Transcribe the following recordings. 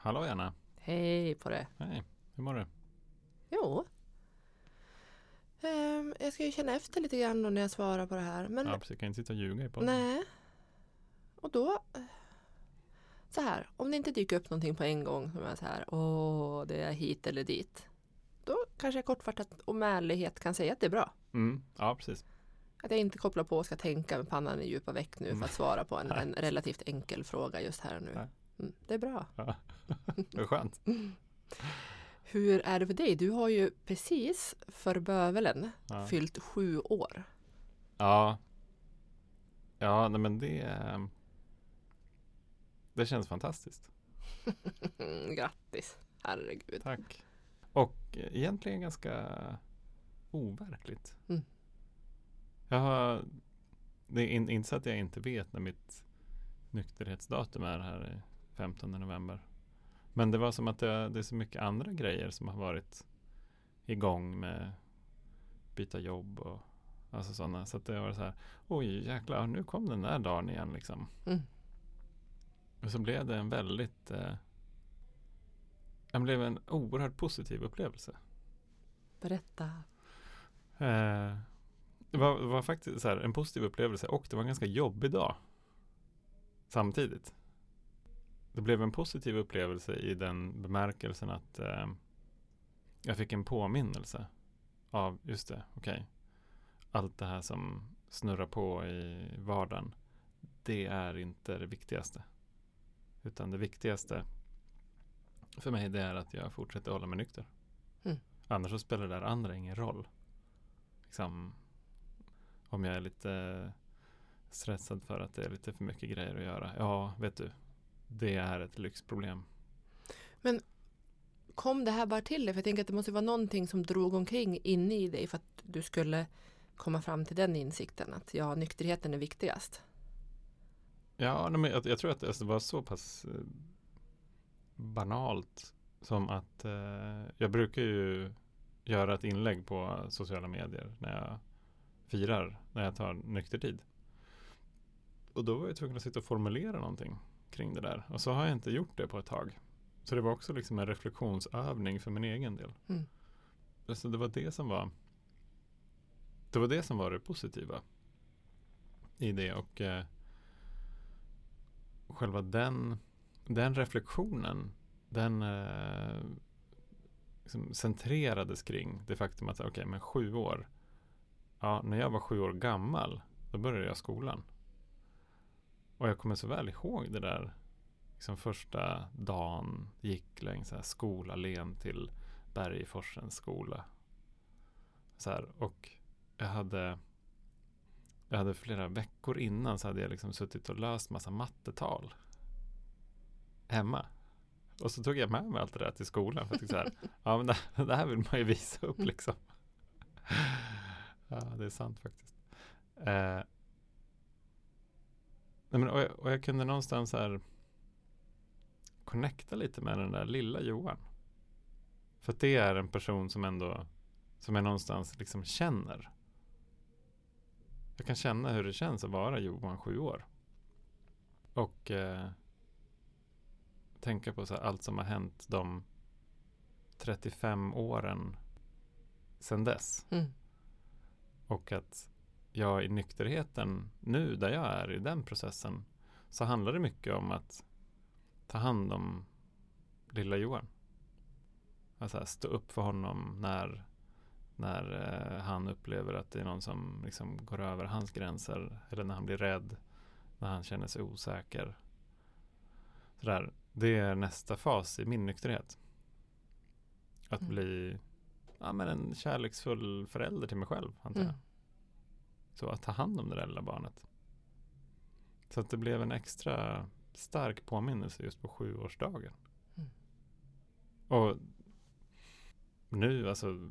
Hallå Anna. Hej på det. Hej. Hur mår du? Jo. Ehm, jag ska ju känna efter lite grann då när jag svarar på det här. Men Ja, precis. Jag kan inte sitta och ljuga i podden. nej. Och då. Så här, om det inte dyker upp någonting på en gång som är så här, åh, det är hit eller dit. Då kanske jag kortfattat och med ärlighet kan säga att det är bra. Mm. Ja, precis. Att jag inte kopplar på och ska tänka med pannan i djupa veck nu för att svara på en, en relativt enkel fråga just här och nu. Nej. Mm, det är bra. Ja. det är skönt. Hur är det för dig? Du har ju precis för bövelen Ja. fyllt sju år. Ja. Ja, nej, men det eh, Det känns fantastiskt. Grattis! Herregud. Tack. Och egentligen ganska overkligt. Mm. Jag har Det är in, inte så att jag inte vet när mitt nykterhetsdatum är här 15 november. Men det var som att det, det är så mycket andra grejer som har varit igång med byta jobb och alltså sådana. Så att det var så här, oj jäklar, nu kom den där dagen igen liksom. Mm. Och så blev det en väldigt, eh, det blev en oerhört positiv upplevelse. Berätta. Eh, det, var, det var faktiskt så här, en positiv upplevelse och det var en ganska jobbig dag. Samtidigt. Det blev en positiv upplevelse i den bemärkelsen att eh, jag fick en påminnelse av, just det, okej. allt det här som snurrar på i vardagen. Det är inte det viktigaste. Utan det viktigaste för mig det är att jag fortsätter hålla mig nykter. Mm. Annars så spelar det där andra ingen roll. Liksom, om jag är lite stressad för att det är lite för mycket grejer att göra. Ja, vet du. Det är ett lyxproblem. Kom det här bara till dig? För jag tänker att det måste vara någonting som drog omkring inne i dig för att du skulle komma fram till den insikten att ja, nykterheten är viktigast. Ja, men jag, jag tror att alltså, det var så pass eh, banalt som att eh, jag brukar ju göra ett inlägg på sociala medier när jag firar, när jag tar nyktertid. Och då var jag tvungen att sitta och formulera någonting kring det där. Och så har jag inte gjort det på ett tag. Så det var också liksom en reflektionsövning för min egen del. Mm. Alltså det var det som var Det var det som var det positiva i det och eh, själva den den reflektionen den eh, liksom centrerades kring det faktum att okej, men sju år ja, när jag var sju år gammal då började jag skolan och jag kommer så väl ihåg det där liksom första dagen gick längs skolallén till Bergforsens skola. Så här, och jag hade jag hade flera veckor innan så hade jag liksom suttit och löst massa mattetal hemma. Och så tog jag med mig allt det där till skolan. För tänkte så här, ja men det, det här vill man ju visa upp liksom. Ja, det är sant faktiskt. Eh, nej, men, och, jag, och jag kunde någonstans här connecta lite med den där lilla Johan. För att det är en person som ändå som jag någonstans liksom känner. Jag kan känna hur det känns att vara Johan sju år. Och eh, tänka på så här, allt som har hänt de 35 åren sedan dess. Mm. Och att jag i nykterheten nu där jag är i den processen så handlar det mycket om att ta hand om lilla Johan. Alltså här, stå upp för honom när, när eh, han upplever att det är någon som liksom går över hans gränser eller när han blir rädd, när han känner sig osäker. Sådär. Det är nästa fas i min nykterhet. Att Mm. bli ja, men en kärleksfull förälder till mig själv, antar jag. Mm. Så att ta hand om det där lilla barnet. Så att det blev en extra stark påminnelse just på sjuårsdagen. Mm. Och nu, alltså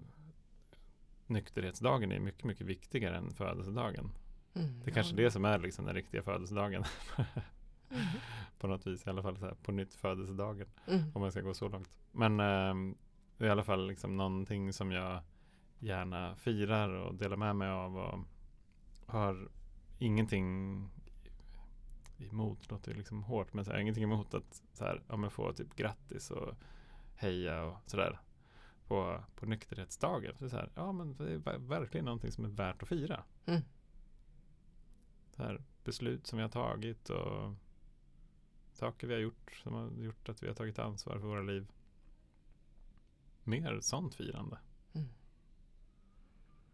nykterhetsdagen är mycket, mycket viktigare än födelsedagen. Mm. Det är kanske Ja. det som är liksom den riktiga födelsedagen. Mm. på något vis i alla fall så här, på nytt födelsedagen. Mm. Om man ska gå så långt. Men är i alla fall liksom någonting som jag gärna firar och delar med mig av. Och har ingenting emot låter liksom hårt men så här, ingenting emot att så här, ja, men få typ grattis och heja och sådär på, på nykterhetsdagen. Så så här, ja men det är verkligen någonting som är värt att fira. Mm. Så här, beslut som vi har tagit och saker vi har gjort som har gjort att vi har tagit ansvar för våra liv. Mer sånt firande. Mm.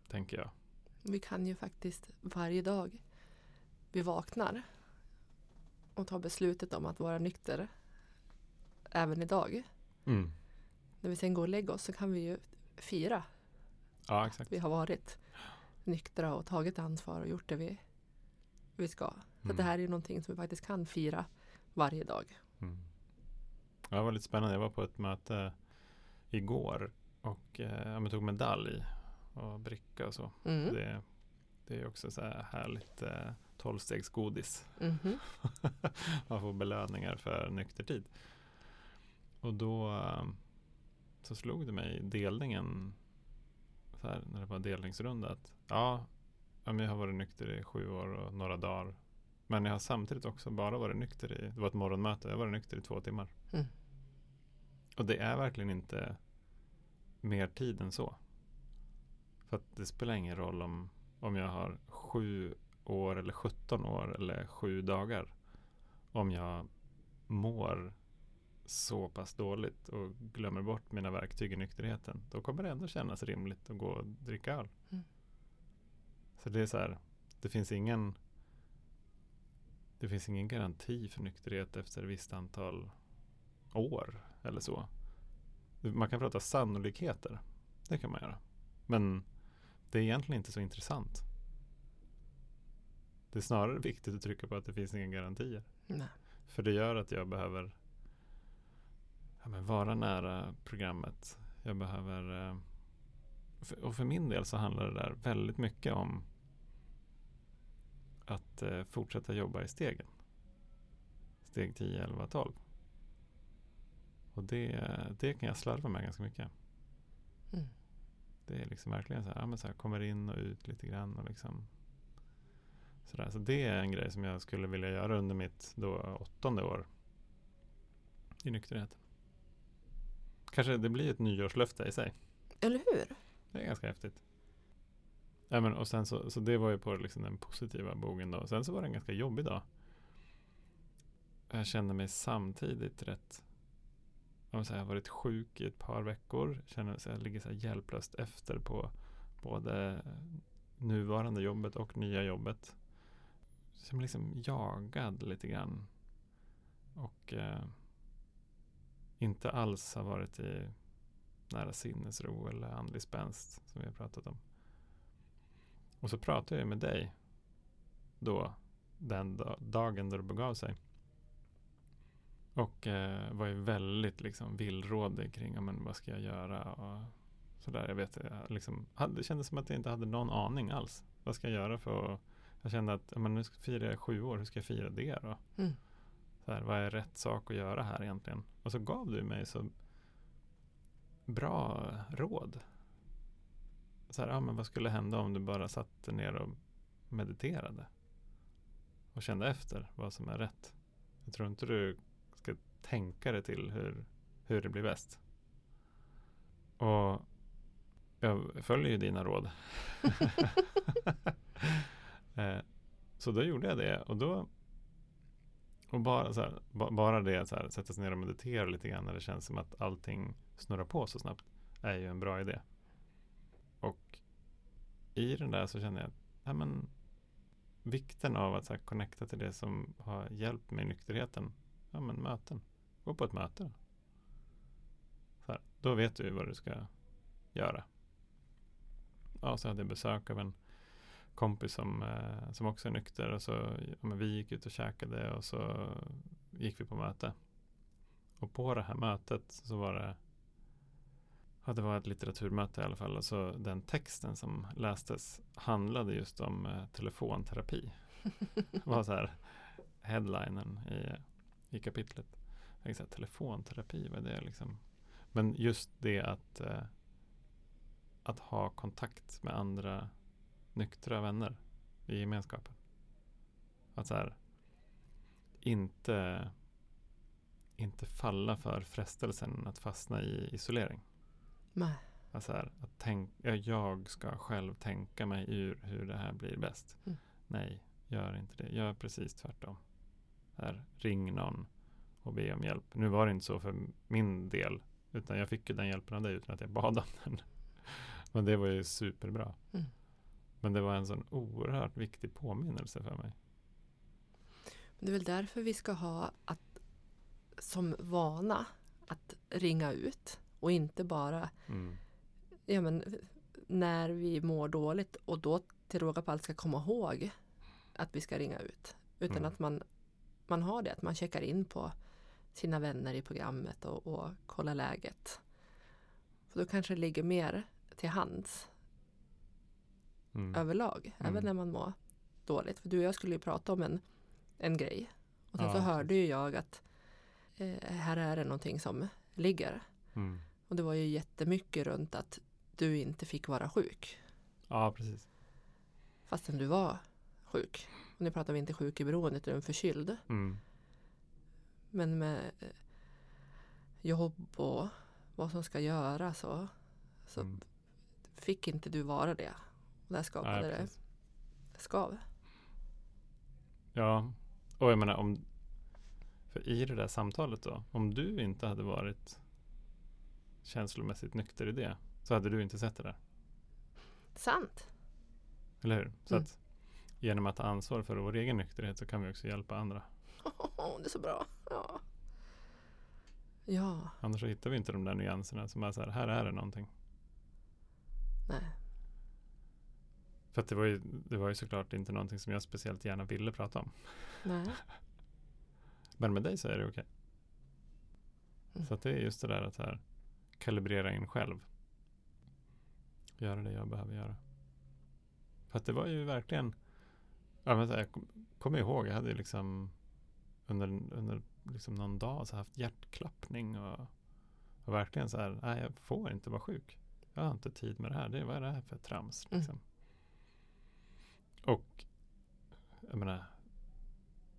Tänker jag. Vi kan ju faktiskt varje dag vi vaknar och tar beslutet om att vara nykter även idag. Mm. När vi sen går och lägger oss så kan vi ju fira Ja, exakt. vi har varit nyktra och tagit ansvar och gjort det vi, vi ska. Så Mm. det här är ju någonting som vi faktiskt kan fira varje dag. Mm. Ja, det var lite spännande. Jag var på ett möte igår och eh, ja, men tog medalj och bricka och så. Mm. Det, det är också så här härligt eh, tolvstegsgodis. Mhm. Man får belöningar för nykter tid. Och då eh, så slog det mig i delningen så här, när det var delningsrunda att ja, jag har varit nykter i sju år och några dagar. Men jag har samtidigt också bara varit nykter i, det var ett morgonmöte, jag har varit nykter i två timmar. Mm. Och det är verkligen inte mer tid än så. För att det spelar ingen roll om, om jag har sju år eller 17 år eller sju dagar. Om jag mår så pass dåligt och glömmer bort mina verktyg i nykterheten. Då kommer det ändå kännas rimligt att gå och dricka öl. Mm. Så det är så här, det finns ingen det finns ingen garanti för nykterhet efter ett visst antal år eller så. Man kan prata sannolikheter. Det kan man göra. Men det är egentligen inte så intressant. Det är snarare viktigt att trycka på att det finns inga garantier. Nej. För det gör att jag behöver ja, vara nära programmet. Jag behöver eh, och för min del så handlar det där väldigt mycket om att eh, fortsätta jobba i stegen. Steg 10, 11, 12. Och det, det kan jag slarva med ganska mycket. Mm. Det är liksom verkligen så här, ja, men så här kommer in och ut lite grann och liksom sådär. Så det är en grej som jag skulle vilja göra under mitt då åttonde år i nykterheten. Kanske det blir ett nyårslöfte i sig. Eller hur? Det är ganska häftigt. Ja, men, och sen så, så det var ju på liksom den positiva bogen då. Sen så var det en ganska jobbig dag. Jag kände mig samtidigt rätt jag, har varit sjuk i ett par veckor. Känner att jag ligger så här hjälplöst efter på både nuvarande jobbet och nya jobbet. Så jag blir liksom jagad lite grann. Och eh, inte alls har varit i nära sinnesro eller andlig spänst som vi har pratat om. Och så pratade jag med dig då, den dagen då det begav sig. Och eh, var ju väldigt liksom villrådig kring ja, men, vad ska jag göra och sådär. Jag vet, jag liksom, hade, det kändes som att jag inte hade någon aning alls. Vad ska jag göra för att jag kände att ja, men nu firar jag sju år, hur ska jag fira det då? Mm. Så här, vad är rätt sak att göra här egentligen? Och så gav du mig så bra råd. Så här, ja, men vad skulle hända om du bara satte ner och mediterade? Och kände efter vad som är rätt. Jag tror inte du tänka det till hur, hur det blir bäst. Och jag följer ju dina råd. Eh, så då gjorde jag det och då och bara, så här, ba, bara det så här, sätta sig ner och meditera lite grann när det känns som att allting snurrar på så snabbt är ju en bra idé. Och i den där så känner jag att ja, men, vikten av att så här, connecta till det som har hjälpt mig i nykterheten. Ja, men möten. Gå på ett möte. Så här, då vet du vad du ska göra. Ja, så hade jag besök av en kompis som, eh, som också är nykter. Och så, ja, men vi gick ut och käkade och så gick vi på möte. Och på det här mötet så var det Ja, det var ett litteraturmöte i alla fall. Och så den texten som lästes handlade just om eh, telefonterapi. Var så här headlinen i, i kapitlet. Jag tänkte så telefonterapi, vad är det liksom? Men just det att, eh, att ha kontakt med andra nyktra vänner i gemenskapen. Att så här, inte, inte falla för frestelsen att fastna i isolering. Nej. Alltså här, att tänk, ja, jag ska själv tänka mig ur hur det här blir bäst. Mm. Nej, gör inte det. Gör precis tvärtom. Här, ring någon och be om hjälp. Nu var det inte så för min del. Utan jag fick ju den hjälpen av dig utan att jag bad om den. Men det var ju superbra. Mm. Men det var en sån oerhört viktig påminnelse för mig. Det är väl därför vi ska ha att, som vana att ringa ut och inte bara Mm. ja, men, när vi mår dåligt och då till råga på allt ska komma ihåg att vi ska ringa ut. Utan Mm. att man, man har det, att man checkar in på sina vänner i programmet och, och kollar läget. För då kanske det ligger mer till hands Mm. överlag, Mm. även när man mår dåligt. För du och jag skulle ju prata om en, en grej. Och sen Ja, så hörde ju jag att eh, här är det någonting som ligger. Mm. Och det var ju jättemycket runt att du inte fick vara sjuk. Ja, precis. Fastän du var sjuk. Och nu pratar vi inte sjuk i beroendet utan förkyld. Mm. Men med eh, jobb och vad som ska göras och så Mm. fick inte du vara det. Och där skapade Nej, det skav. Ja, och jag menar om För i det där samtalet då Om du inte hade varit Känslomässigt nykter i det Så hade du inte sett det där Sant. Eller hur? Så Mm. att Genom att ta ansvar för vår egen nykterhet Så kan vi också hjälpa andra det är så bra. Ja. Annars så hittar vi inte de där nyanserna Som är så här, här är det någonting nej. För att det var ju, det var ju såklart inte någonting som jag speciellt gärna ville prata om nej. Men med dig så är det okej Mm. Så att det är just det där att här Kalibrera in själv Göra det jag behöver göra För att det var ju verkligen ja, men Jag kom- kommer ihåg Jag hade ju liksom Under, under liksom någon dag så haft hjärtklappning och, och verkligen så här Nej jag får inte vara sjuk Jag har inte tid med det här det, Vad är det här för trams Mm. liksom? Och Jag menar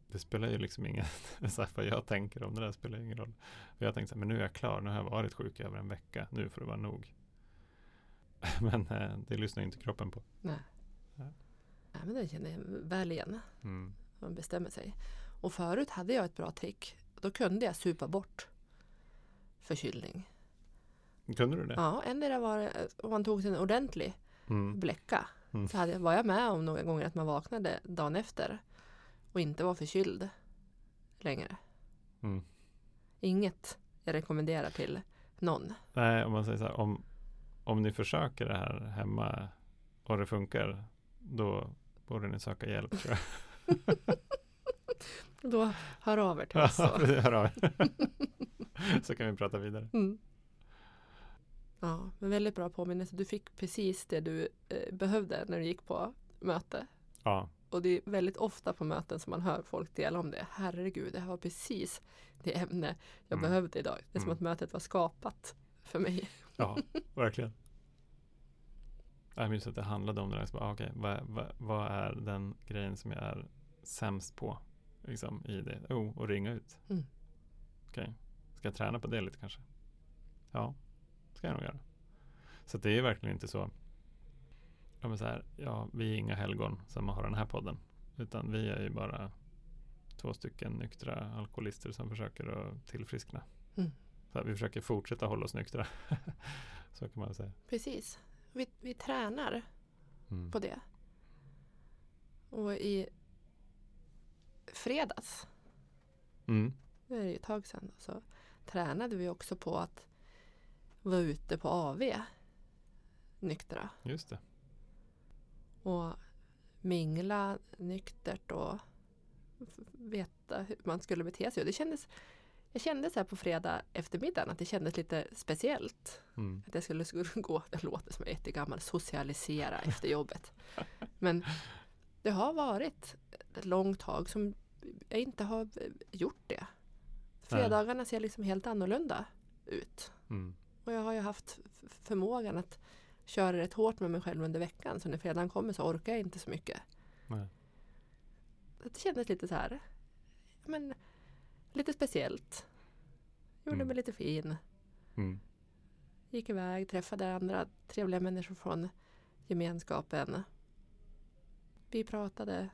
det spelar ju liksom ingen, så här, vad jag tänker om det där spelar ingen roll. För jag tänkte så här, men nu är jag klar, nu har jag varit sjuk över en vecka, nu får det vara nog. Men eh, det lyssnar inte kroppen på. Nej. Ja. Nej, men det känner jag väl igen. Mm. Man bestämmer sig. Och förut hade jag ett bra trick. Då kunde jag supa bort förkylning. Kunde du det? Ja, ändå var det, om man tog sig en ordentlig Mm. bläcka. Mm. Så hade, jag- var jag med om några gånger att man vaknade dagen efter och inte var förkyld längre. Mm. Inget jag rekommenderar till någon. Nej, om man säger så här, om, om ni försöker det här hemma och det funkar, då borde ni söka hjälp. tror jag. Då hör av er till oss. Ja, så. precis, hör av er. Så kan vi prata vidare. Mm. Ja, men väldigt bra påminnelse. Du fick precis det du eh, behövde när du gick på möte. Ja, Och det är väldigt ofta på möten som man hör folk dela om det. Herregud, det här var precis det ämne jag Mm. behövde idag. Det är som Mm. att mötet var skapat för mig. ja verkligen. Jag minns att det handlade om det där. Så bara, ah, okej, vad, vad, vad är den grejen som jag är sämst på? Liksom, i det. Oh, och ringa ut. Mm. Okej, ska jag träna på det lite kanske? Ja, ska jag nog göra. Så det är verkligen inte så. Ja, men så här, ja, vi är inga helgon som har den här podden. Utan vi är ju bara två stycken nyktra alkoholister som försöker att tillfriskna. Mm. Så här, vi försöker fortsätta hålla oss nyktra. så kan man säga. Precis. Vi, vi tränar Mm. på det. Och i fredags, Mm. det är det ju ett tag sedan, så tränade vi också på att vara ute på AV nyktra. Just det. och mingla nyktert och veta hur man skulle bete sig. Och det kändes, jag kände så här på fredag eftermiddagen att det kändes lite speciellt. Mm. Att jag skulle, skulle gå, det låter som jag är jättegammal, socialisera efter jobbet. Men det har varit ett långt tag som jag inte har gjort det. Fredagarna ser liksom helt annorlunda ut. Mm. Och jag har ju haft förmågan att köra rätt hårt med mig själv under veckan. Så när fredagen kommer så orkar jag inte så mycket. Nej. Det kändes lite så här. men, lite speciellt. Gjorde Mm. mig lite fin. Mm. Gick iväg, träffade andra trevliga människor från gemenskapen. Vi pratade.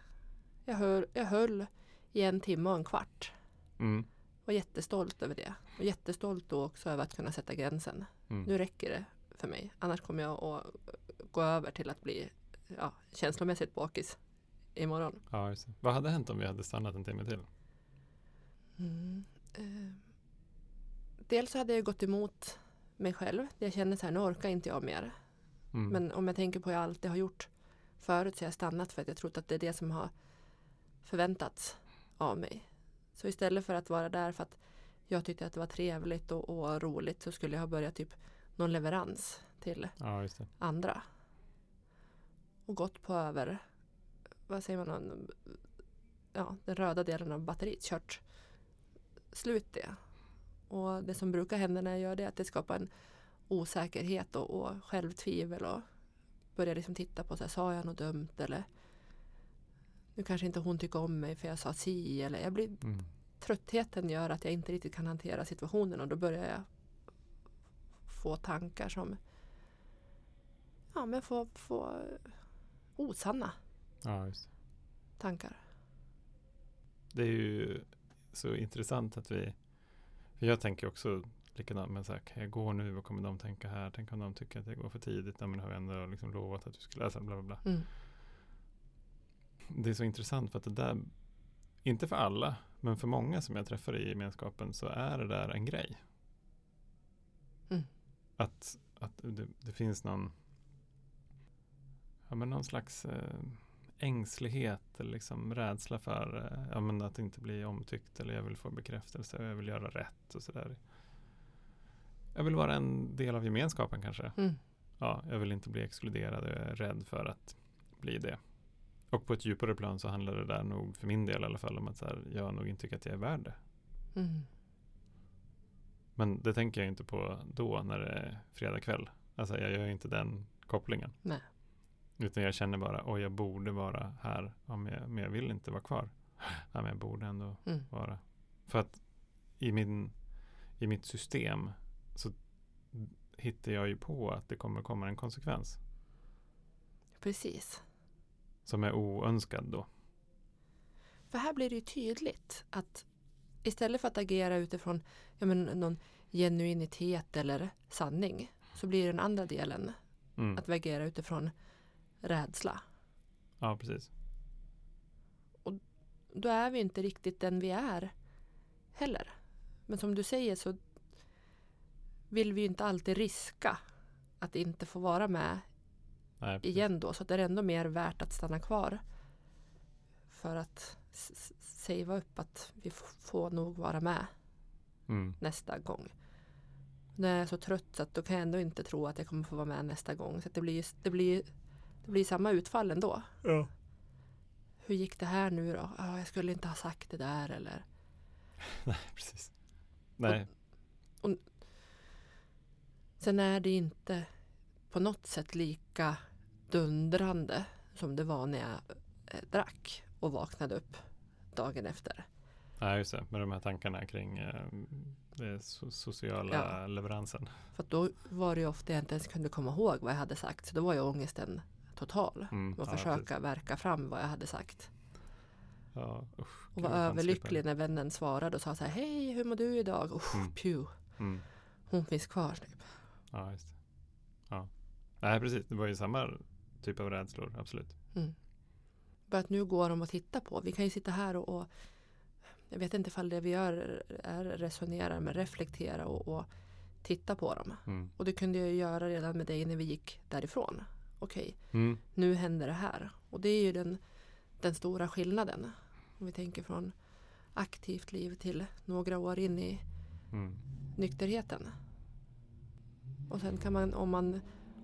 Jag höll, jag höll i en timme och en kvart. Mm. Var jättestolt över det. Och jättestolt då också över att kunna sätta gränsen. Mm. Nu räcker det för mig. Annars kommer jag att gå över till att bli ja, känslomässigt bakis imorgon. Ja. Vad hade hänt om vi hade stannat en timme till? Mm. Eh, dels hade jag gått emot mig själv. Jag kände så här, nu orkar inte jag mer. Mm. Men om jag tänker på vad jag har gjort förut så har jag stannat för att jag trott att det är det som har förväntats av mig. Så istället för att vara där för att jag tyckte att det var trevligt och, och roligt så skulle jag ha börjat typ någon leverans till Ja, andra. Och gått på över, vad säger man, ja, den röda delen av batteriet, kört slut det. Och det som brukar hända när jag gör det är att det skapar en osäkerhet och, och självtvivel och börjar liksom titta på så här, sa jag något dumt eller nu kanske inte hon tycker om mig för jag sa si eller jag blir Mm. tröttheten gör att jag inte riktigt kan hantera situationen och då börjar jag få tankar som ja, men få, få osanna Ja, just tankar. Det är ju så intressant att vi för jag tänker också likadant men så här, kan jag gå nu? Vad kommer de tänka här? Tänk om de tycker att jag går för tidigt? Ja, men har jag ändå liksom lovat att du skulle läsa bla bla bla. Mm. Det är så intressant för att det där inte för alla men för många som jag träffar i gemenskapen så är det där en grej. Mm. Att, att det, det finns någon ja, men någon slags eh, ängslighet eller liksom rädsla för eh, ja, men att inte bli omtyckt eller jag vill få bekräftelse och jag vill göra rätt och sådär. Jag vill vara en del av gemenskapen kanske. Mm. Ja, jag vill inte bli exkluderad och jag är rädd för att bli det. Och på ett djupare plan så handlar det där nog för min del i alla fall om att så här, jag nog inte tycker att jag är värd det. Mm. Men det tänker jag inte på då när det är fredag kväll. Alltså jag gör inte den kopplingen. Nej. Utan jag känner bara, oj jag borde vara här. Ja, men, jag, men jag vill inte vara kvar. Ja, men jag borde ändå Mm. vara. För att i, min, i mitt system så hittar jag ju på att det kommer komma en konsekvens. Precis. Som är oönskad då. För här blir det ju tydligt att istället för att agera utifrån ja, men, någon genuinitet eller sanning så blir den andra delen Mm. att vi agerar utifrån rädsla. Ja, precis. Då är vi inte riktigt den vi är heller. Men som du säger så vill vi inte alltid riska att inte få vara med Nej, igen då. Så att det är ändå mer värt att stanna kvar. För att savea upp att vi får nog vara med Mm. nästa gång. När jag är så trött så att då kan jag ändå inte tro att jag kommer få vara med nästa gång. Så att det blir det blir, det blir samma utfall ändå. Ja. Hur gick det här nu då? Ja, jag skulle inte ha sagt det där eller Nej, precis. Nej, Sen är det inte på något sätt lika dundrande som det var när jag eh, drack och vaknade upp dagen efter. Nej, just det. Med de här tankarna kring eh, det so- sociala Ja. leveransen. För då var det ju ofta jag inte ens kunde komma ihåg vad jag hade sagt. Så då var ju ångesten total. Mm. Och ja, försöka precis. verka fram vad jag hade sagt. Ja, usch, Och var överlycklig när vännen svarade och sa så här Hej, hur mår du idag? Usch, Mm. pju, det. Mm. hon finns kvar. Typ. Ja, just det. Ja. Nej, precis. Det var ju samma typ av rädslor, absolut. Mm. Bara att nu går de att titta på. Vi kan ju sitta här och, och jag vet inte ifall det vi gör är resonera men reflektera och, och titta på dem. Mm. Och det kunde jag göra redan med dig när vi gick därifrån. Okej, Mm. nu händer det här. Och det är ju den, den stora skillnaden. Om vi tänker från aktivt liv till några år in i Mm. nykterheten. Och sen kan man, om man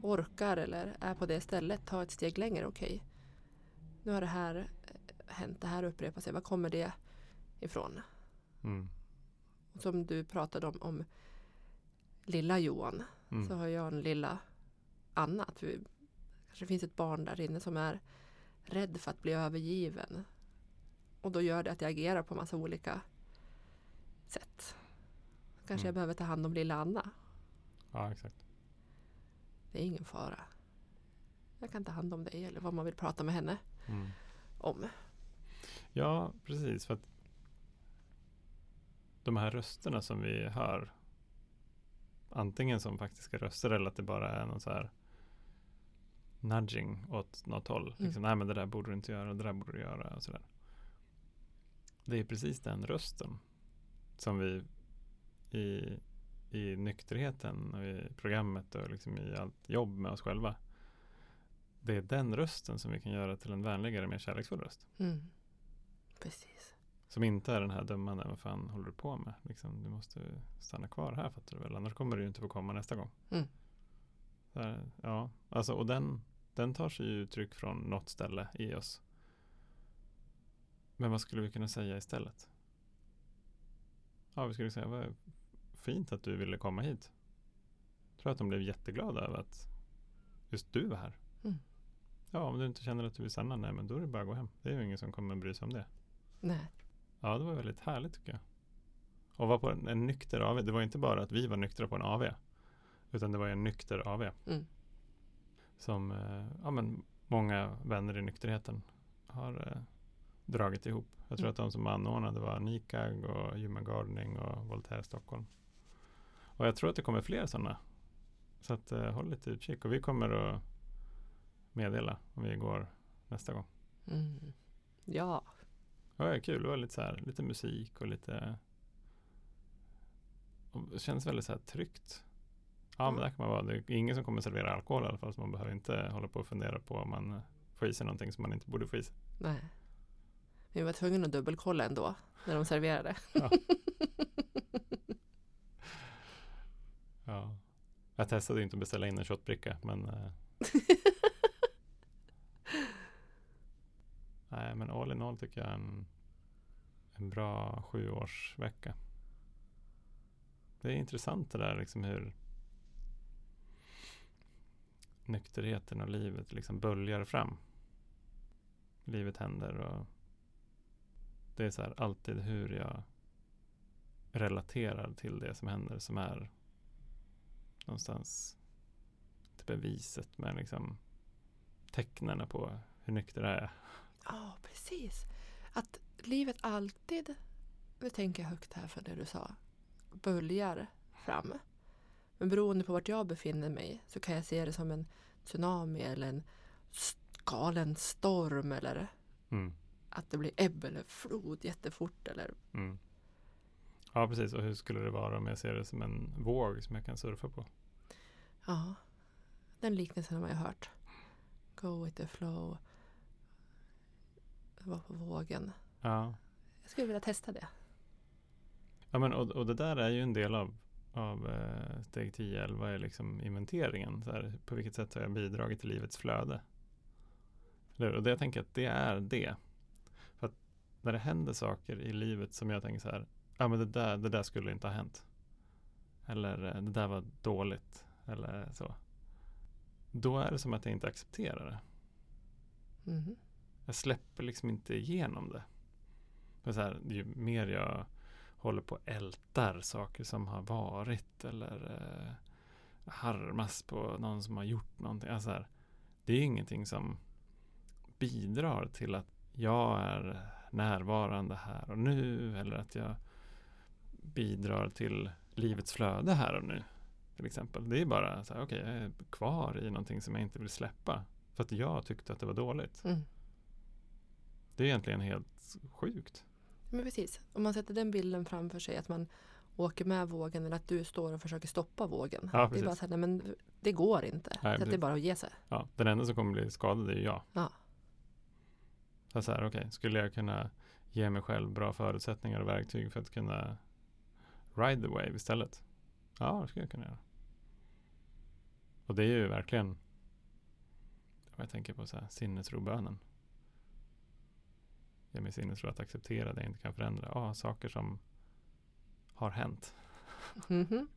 orkar eller är på det stället, ta ett steg längre. Okej, nu har det här eh, hänt, det här upprepar sig. Var kommer det ifrån? Mm. Som du pratade om, om lilla Johan, Mm. så har jag en lilla Anna. Att vi, kanske finns ett barn där inne som är rädd för att bli övergiven. Och då gör det att jag agerar på massa olika sätt. Kanske Mm. jag behöver ta hand om lilla Anna. Ja, exakt. Det är ingen fara. Jag kan ta hand om dig eller vad man vill prata med henne Mm. om. Ja, precis. För att de här rösterna som vi hör, antingen som faktiska röster eller att det bara är någon så här nudging åt något håll. Mm. Liksom, Nej, men det där borde du inte göra, det där borde du göra och sådär. Det är precis den rösten som vi i, i nykterheten och i programmet och liksom i allt jobb med oss själva. Det är den rösten som vi kan göra till en vänligare, mer kärleksfull röst. Mm. Precis. Som inte är den här dömande, vad fan håller du på med? Liksom, du måste stanna kvar här fattar du väl? Annars kommer du inte få komma nästa gång. Mm. Här, ja, alltså, och den, den tar sig ju uttryck från något ställe i oss. Men vad skulle vi kunna säga istället? Ja, vi skulle säga, vad fint att du ville komma hit. Jag tror att de blev jätteglada över att just du var här. Mm. Ja, om du inte känner att du vill stanna, nej men då är det bara att gå hem. Det är ju ingen som kommer bry sig om det. Nej. Ja, det var väldigt härligt tycker jag. Och vara på en, en nykter AV. Det var inte bara att vi var nyktra på en AV. Utan det var en nykter AV. Mm. Som eh, ja, men många vänner i nykterheten har eh, dragit ihop. Jag tror Mm. att de som anordnade var Nikag och Human Gardening och Voltaire Stockholm. Och jag tror att det kommer fler sådana. Så att eh, håll lite utkik. Och vi kommer att meddela om vi går nästa gång. Mm. Ja. Ja, det är kul. Det var lite så här, lite musik och lite och det känns väldigt så här tryggt. Ja, men Mm. där kan man vara. Det är ingen som kommer servera alkohol i alla fall. Så man behöver inte hålla på och fundera på om man får i sig någonting som man inte borde få i sig. Nej. Vi var tvungna att dubbelkolla ändå när de serverade. Ja. Jag testade inte att beställa in en shotbricka, men eh, Nej, men all in all tycker jag en, en bra sjuårsvecka. Det är intressant det där liksom hur nykterheten och livet liksom böljar fram. Livet händer och det är så här alltid hur jag relaterar till det som händer som är någonstans inte beviset men liksom tecknen på hur nykter jag är. Ja, precis. Att livet alltid, nu tänker jag högt här för det du sa, böljar fram. Men beroende på vart jag befinner mig så kan jag se det som en tsunami eller en galen storm eller Mm. att det blir ebb eller flod jättefort eller Mm. Ja, precis. Och hur skulle det vara om jag ser det som en våg som jag kan surfa på? ja, den liknelsen har man ju hört. Go with the flow. Vara på vågen. Ja, Jag skulle vilja testa det. ja men, och, och det där är ju en del av, av eh, steg 10-11 är liksom inventeringen. Så här, på vilket sätt har jag bidragit till livets flöde? Och det jag tänker att det är det. För att när det händer saker i livet som jag tänker så här, ja men det där, det där skulle inte ha hänt. Eller eh, det där var dåligt. Eller så. Då är det som att jag inte accepterar det. Mhm. Jag släpper liksom inte igenom det. För så här, ju mer jag håller på och ältar saker som har varit eller eh, harmas på någon som har gjort någonting. Alltså här, det är ingenting som bidrar till att jag är närvarande här och nu eller att jag bidrar till livets flöde här och nu. Till exempel. Det är bara så här, okej, jag är kvar i någonting som jag inte vill släppa. För att jag tyckte att det var dåligt. Mm. Det är egentligen helt sjukt. Men precis, om man sätter den bilden framför sig att man åker med vågen eller att du står och försöker stoppa vågen. Ja, det är bara så här, nej men det går inte. Nej, så att det är bara att ge sig. Ja, den enda som kommer bli skadad är ju jag. Ja. Så här, okej, skulle jag kunna ge mig själv bra förutsättningar och verktyg för att kunna ride the wave istället? Ja, det skulle jag kunna göra. Och det är ju verkligen vad jag tänker på så här, sinnesrobönen. Ge mig sinnesro att acceptera det jag inte kan förändra. Ja, saker som har hänt. Mhm.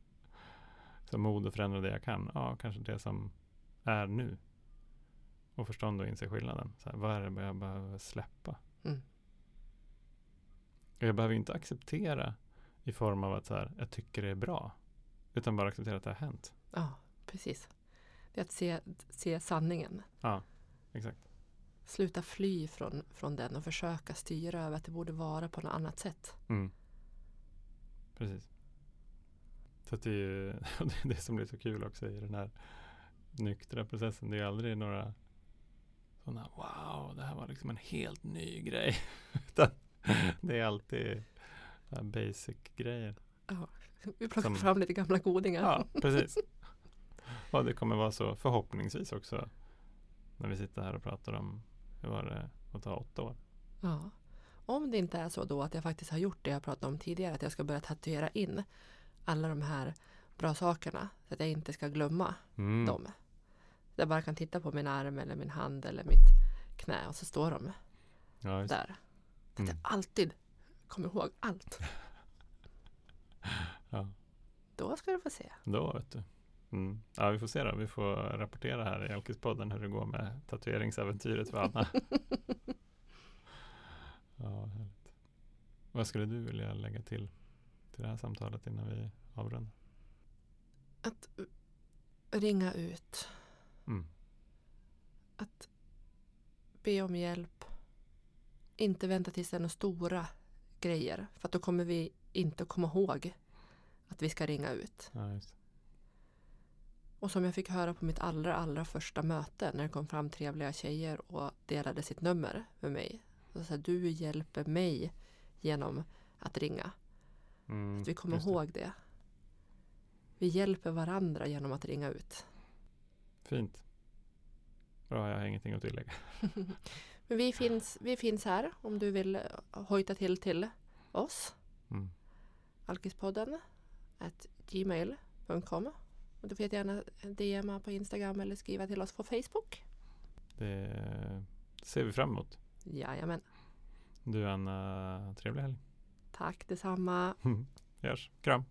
Så mod att förändra det jag kan. Ja, kanske det som är nu. Och förstånd och inse skillnaden. Så här, vad är det jag behöver släppa? Mm. Och jag behöver inte acceptera i form av att så här, jag tycker det är bra. Utan bara acceptera att det har hänt. Ja, precis. Det är att se, se sanningen. Ja, exakt. Sluta fly från, från den och försöka styra över att det borde vara på något annat sätt. Mm. Precis. Så det är ju det som blir så kul också i den här nyktra processen. Det är aldrig några sådana wow, det här var liksom en helt ny grej. Utan det är alltid basic grejer. Ja, vi plockar Som- fram lite gamla godingar. Ja, precis. Och det kommer vara så förhoppningsvis också när vi sitter här och pratar om hur var det att ta åtta år. Ja. Om det inte är så då att jag faktiskt har gjort det jag pratade om tidigare, att jag ska börja tatuera in alla de här bra sakerna så att jag inte ska glömma Mm. dem. Jag bara kan titta på min arm eller min hand eller mitt knä och så står de Ja, där. Så att Mm. jag alltid kommer ihåg allt. Ja. Då ska du få se. Då vet du. Mm. Ja, vi får se då. Vi får rapportera här i Alkispodden hur det går med tatueringsäventyret för Anna. ja, härligt. Vad skulle du vilja lägga till till det här samtalet innan vi avrundar? Att ringa ut. Mm. Att be om hjälp. Inte vänta tills det är några stora grejer. För då kommer vi inte komma ihåg att vi ska ringa ut. Ja. Och som jag fick höra på mitt allra, allra första möte när det kom fram trevliga tjejer och delade sitt nummer med mig. Så sa jag, du hjälper mig genom att ringa. Mm, Att vi kommer just det. ihåg det. Vi hjälper varandra genom att ringa ut. Fint. Bra, jag har ingenting att tillägga. Men vi finns, vi finns här om du vill eh, hojta till till oss. Mm. Alkispodden at gmail.com. Och du får jättegärna DMa på Instagram eller skriva till oss på Facebook. Det ser vi fram emot. Jajamän. Du Anna, trevlig helg. Tack detsamma. Görs. Kram.